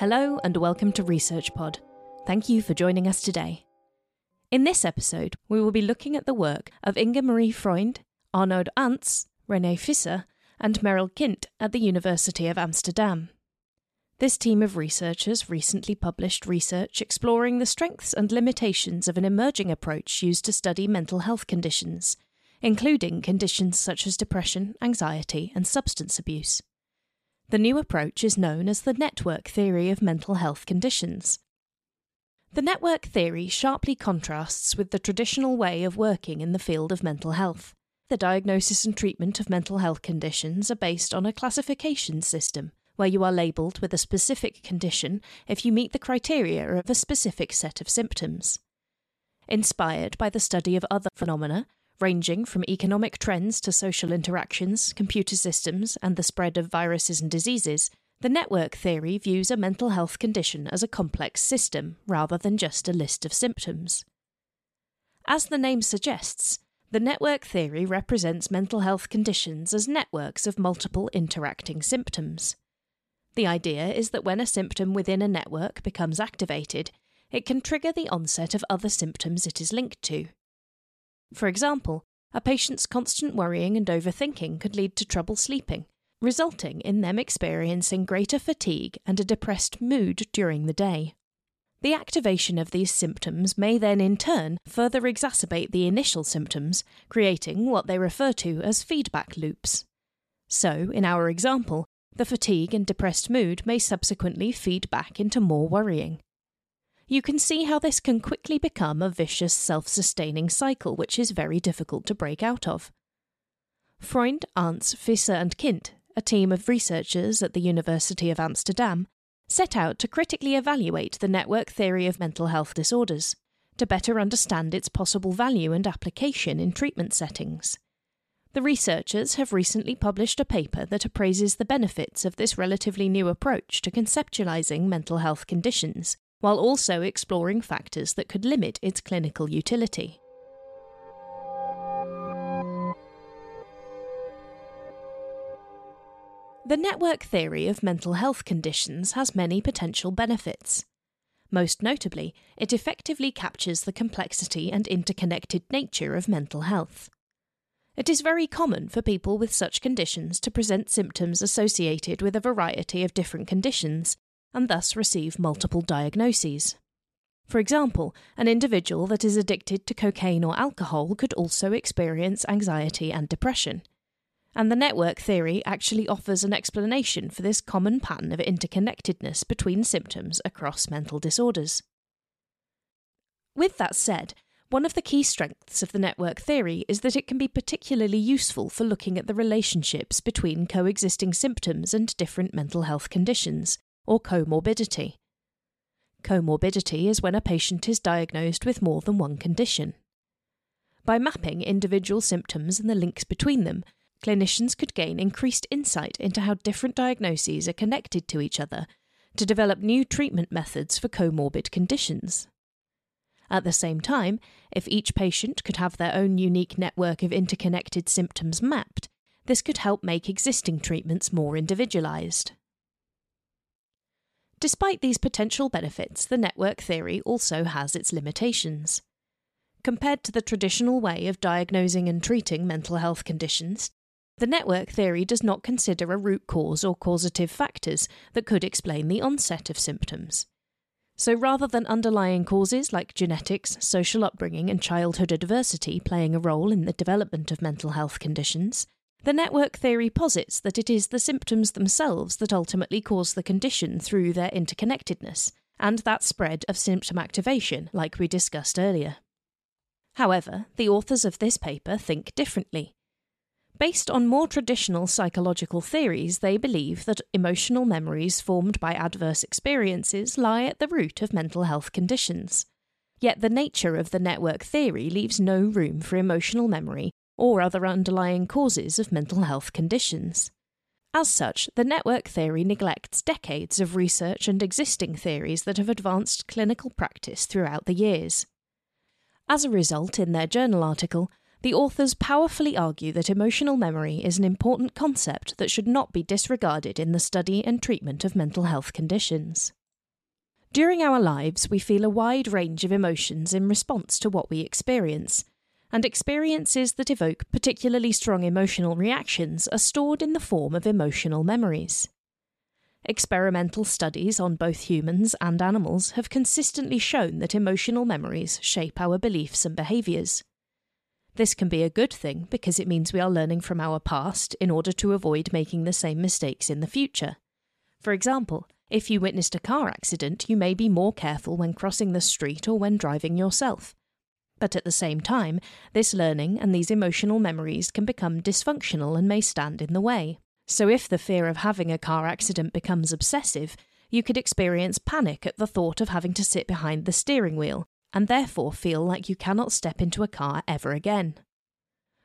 Hello and welcome to Research Pod. Thank you for joining us today. In this episode, we will be looking at the work of Inga Marie Freund, Arnoud Arntz, Renée Visser, and Merel Kindt at the University of Amsterdam. This team of researchers recently published research exploring the strengths and limitations of an emerging approach used to study mental health conditions, including conditions such as depression, anxiety, and substance abuse. The new approach is known as the network theory of mental health conditions. The network theory sharply contrasts with the traditional way of working in the field of mental health. The diagnosis and treatment of mental health conditions are based on a classification system where you are labelled with a specific condition if you meet the criteria of a specific set of symptoms. Inspired by the study of other phenomena, ranging from economic trends to social interactions, computer systems, and the spread of viruses and diseases, the network theory views a mental health condition as a complex system rather than just a list of symptoms. As the name suggests, the network theory represents mental health conditions as networks of multiple interacting symptoms. The idea is that when a symptom within a network becomes activated, it can trigger the onset of other symptoms it is linked to. For example, a patient's constant worrying and overthinking could lead to trouble sleeping, resulting in them experiencing greater fatigue and a depressed mood during the day. The activation of these symptoms may then in turn further exacerbate the initial symptoms, creating what they refer to as feedback loops. So, in our example, the fatigue and depressed mood may subsequently feed back into more worrying. You can see how this can quickly become a vicious self sustaining cycle which is very difficult to break out of. Freund, Arntz, Visser, and Kindt, a team of researchers at the University of Amsterdam, set out to critically evaluate the network theory of mental health disorders, to better understand its possible value and application in treatment settings. The researchers have recently published a paper that appraises the benefits of this relatively new approach to conceptualizing mental health conditions, while also exploring factors that could limit its clinical utility. The network theory of mental health conditions has many potential benefits. Most notably, it effectively captures the complexity and interconnected nature of mental health. It is very common for people with such conditions to present symptoms associated with a variety of different conditions, and thus receive multiple diagnoses. For example, an individual that is addicted to cocaine or alcohol could also experience anxiety and depression. And the network theory actually offers an explanation for this common pattern of interconnectedness between symptoms across mental disorders. With that said, one of the key strengths of the network theory is that it can be particularly useful for looking at the relationships between coexisting symptoms and different mental health conditions, or comorbidity. Comorbidity is when a patient is diagnosed with more than one condition. By mapping individual symptoms and the links between them, clinicians could gain increased insight into how different diagnoses are connected to each other to develop new treatment methods for comorbid conditions. At the same time, if each patient could have their own unique network of interconnected symptoms mapped, this could help make existing treatments more individualized. Despite these potential benefits, the network theory also has its limitations. Compared to the traditional way of diagnosing and treating mental health conditions, the network theory does not consider a root cause or causative factors that could explain the onset of symptoms. So rather than underlying causes like genetics, social upbringing, and childhood adversity playing a role in the development of mental health conditions, the network theory posits that it is the symptoms themselves that ultimately cause the condition through their interconnectedness, and that spread of symptom activation, like we discussed earlier. However, the authors of this paper think differently. Based on more traditional psychological theories, they believe that emotional memories formed by adverse experiences lie at the root of mental health conditions. Yet the nature of the network theory leaves no room for emotional memory or other underlying causes of mental health conditions. As such, the network theory neglects decades of research and existing theories that have advanced clinical practice throughout the years. As a result, in their journal article, the authors powerfully argue that emotional memory is an important concept that should not be disregarded in the study and treatment of mental health conditions. During our lives, we feel a wide range of emotions in response to what we experience, and experiences that evoke particularly strong emotional reactions are stored in the form of emotional memories. Experimental studies on both humans and animals have consistently shown that emotional memories shape our beliefs and behaviours. This can be a good thing because it means we are learning from our past in order to avoid making the same mistakes in the future. For example, if you witnessed a car accident, you may be more careful when crossing the street or when driving yourself. But at the same time, this learning and these emotional memories can become dysfunctional and may stand in the way. So, if the fear of having a car accident becomes obsessive, you could experience panic at the thought of having to sit behind the steering wheel, and therefore feel like you cannot step into a car ever again.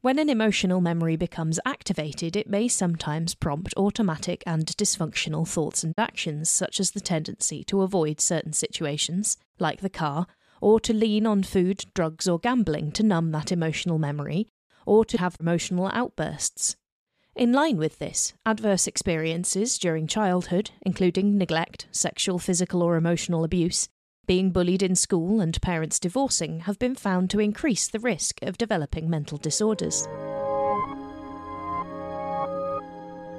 When an emotional memory becomes activated, it may sometimes prompt automatic and dysfunctional thoughts and actions, such as the tendency to avoid certain situations, like the car, or to lean on food, drugs, or gambling to numb that emotional memory, or to have emotional outbursts. In line with this, adverse experiences during childhood, including neglect, sexual, physical, or emotional abuse, being bullied in school, and parents divorcing, have been found to increase the risk of developing mental disorders.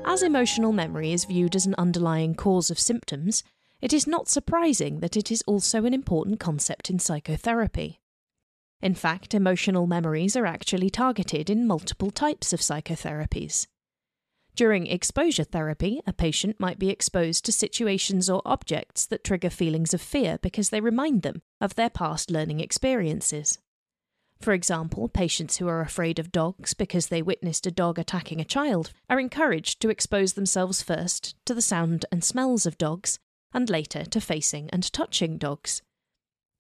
As emotional memory is viewed as an underlying cause of symptoms, it is not surprising that it is also an important concept in psychotherapy. In fact, emotional memories are actually targeted in multiple types of psychotherapies. During exposure therapy, a patient might be exposed to situations or objects that trigger feelings of fear because they remind them of their past learning experiences. For example, patients who are afraid of dogs because they witnessed a dog attacking a child are encouraged to expose themselves first to the sound and smells of dogs and later to facing and touching dogs.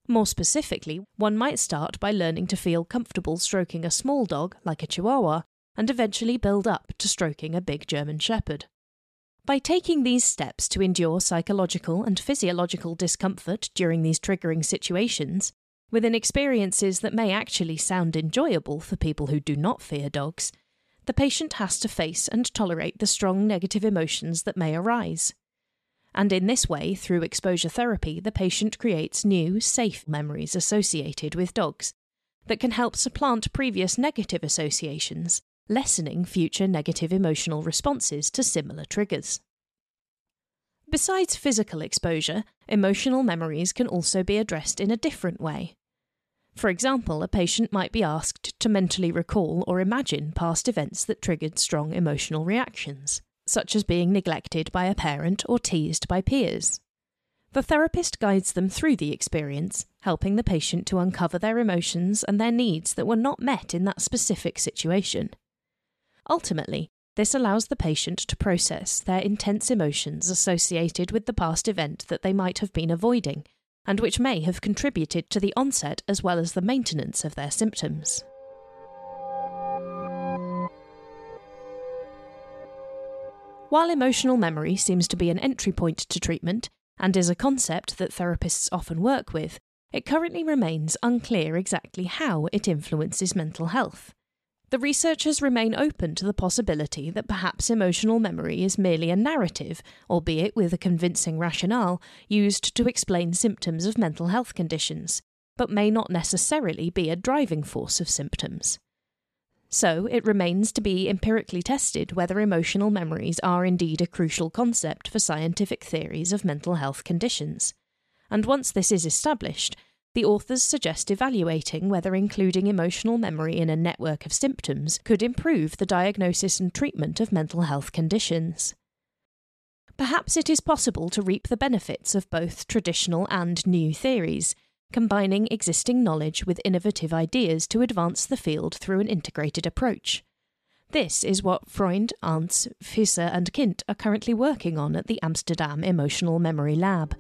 More specifically, one might start by learning to feel comfortable stroking a small dog, like a chihuahua, and eventually build up to stroking a big German Shepherd. By taking these steps to endure psychological and physiological discomfort during these triggering situations, within experiences that may actually sound enjoyable for people who do not fear dogs, the patient has to face and tolerate the strong negative emotions that may arise. And in this way, through exposure therapy, the patient creates new, safe memories associated with dogs that can help supplant previous negative associations, lessening future negative emotional responses to similar triggers. Besides physical exposure, emotional memories can also be addressed in a different way. For example, a patient might be asked to mentally recall or imagine past events that triggered strong emotional reactions such as being neglected by a parent or teased by peers. The therapist guides them through the experience, helping the patient to uncover their emotions and their needs that were not met in that specific situation. Ultimately, this allows the patient to process their intense emotions associated with the past event that they might have been avoiding, and which may have contributed to the onset as well as the maintenance of their symptoms. While emotional memory seems to be an entry point to treatment and is a concept that therapists often work with, it currently remains unclear exactly how it influences mental health. The researchers remain open to the possibility that perhaps emotional memory is merely a narrative, albeit with a convincing rationale, used to explain symptoms of mental health conditions, but may not necessarily be a driving force of symptoms. So it remains to be empirically tested whether emotional memories are indeed a crucial concept for scientific theories of mental health conditions. And once this is established, the authors suggest evaluating whether including emotional memory in a network of symptoms could improve the diagnosis and treatment of mental health conditions. Perhaps it is possible to reap the benefits of both traditional and new theories combining existing knowledge with innovative ideas to advance the field through an integrated approach. This is what Freund, Arntz, Visser, and Kindt are currently working on at the Amsterdam Emotional Memory Lab.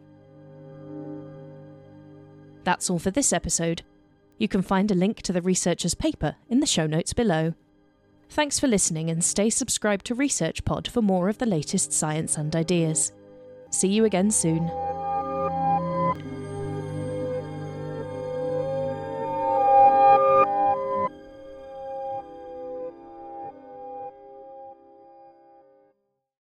That's all for this episode. You can find a link to the researcher's paper in the show notes below. Thanks for listening and stay subscribed to Research Pod for more of the latest science and ideas. See you again soon.